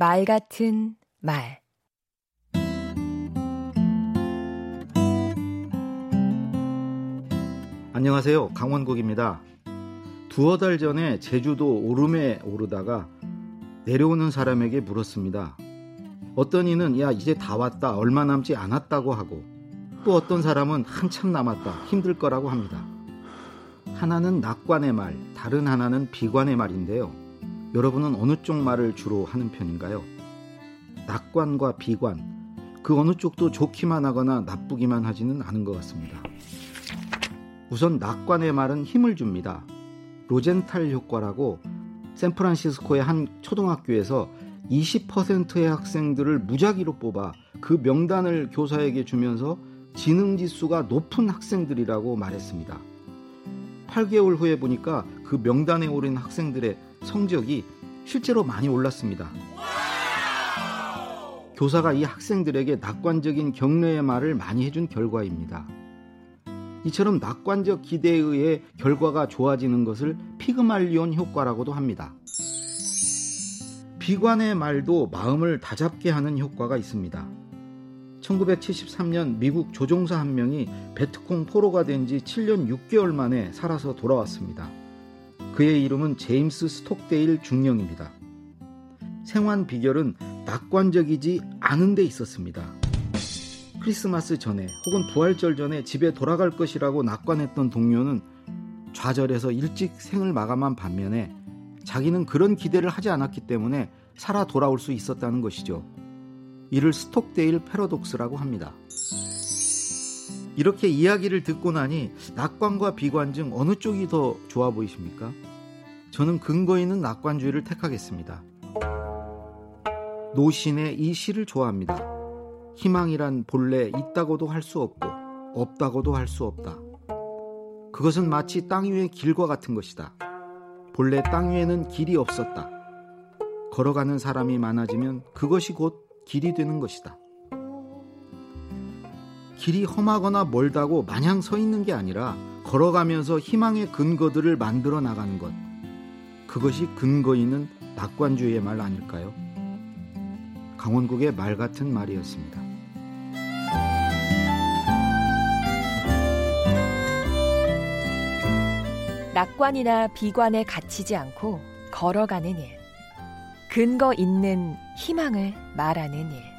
말 같은 말 안녕하세요. 강원국입니다. 두어 달 전에 제주도 오름에 오르다가 내려오는 사람에게 물었습니다. 어떤 이는 야 이제 다 왔다 얼마 남지 않았다고 하고 또 어떤 사람은 한참 남았다 힘들 거라고 합니다. 하나는 낙관의 말, 다른 하나는 비관의 말인데요. 여러분은 어느 쪽 말을 주로 하는 편인가요? 낙관과 비관, 그 어느 쪽도 좋기만 하거나 나쁘기만 하지는 않은 것 같습니다. 우선 낙관의 말은 힘을 줍니다. 로젠탈 효과라고 샌프란시스코의 한 초등학교에서 20%의 학생들을 무작위로 뽑아 그 명단을 교사에게 주면서 지능 지수가 높은 학생들이라고 말했습니다. 8개월 후에 보니까 그 명단에 오른 학생들의 성적이 실제로 많이 올랐습니다. 교사가 이 학생들에게 낙관적인 격려의 말을 많이 해준 결과입니다. 이처럼 낙관적 기대에 의해 결과가 좋아지는 것을 피그말리온 효과라고도 합니다. 비관의 말도 마음을 다잡게 하는 효과가 있습니다. 1973년 미국 조종사 한 명이 베트콩 포로가 된 지 7년 6개월 만에 살아서 돌아왔습니다. 그의 이름은 제임스 스톡데일 중령입니다. 생환 비결은 낙관적이지 않은 데 있었습니다. 크리스마스 전에 혹은 부활절 전에 집에 돌아갈 것이라고 낙관했던 동료는 좌절해서 일찍 생을 마감한 반면에 자기는 그런 기대를 하지 않았기 때문에 살아 돌아올 수 있었다는 것이죠. 이를 스톡데일 패러독스라고 합니다. 이렇게 이야기를 듣고 나니 낙관과 비관 중 어느 쪽이 더 좋아 보이십니까? 저는 근거 있는 낙관주의를 택하겠습니다. 노신의 이 시를 좋아합니다. 희망이란 본래 있다고도 할 수 없고 없다고도 할 수 없다. 그것은 마치 땅 위의 길과 같은 것이다. 본래 땅 위에는 길이 없었다. 걸어가는 사람이 많아지면 그것이 곧 길이 되는 것이다. 길이 험하거나 멀다고 마냥 서 있는 게 아니라 걸어가면서 희망의 근거들을 만들어 나가는 것. 그것이 근거 있는 낙관주의의 말 아닐까요? 강원국의 말 같은 말이었습니다. 낙관이나 비관에 갇히지 않고 걸어가는 일. 근거 있는 희망을 말하는 일.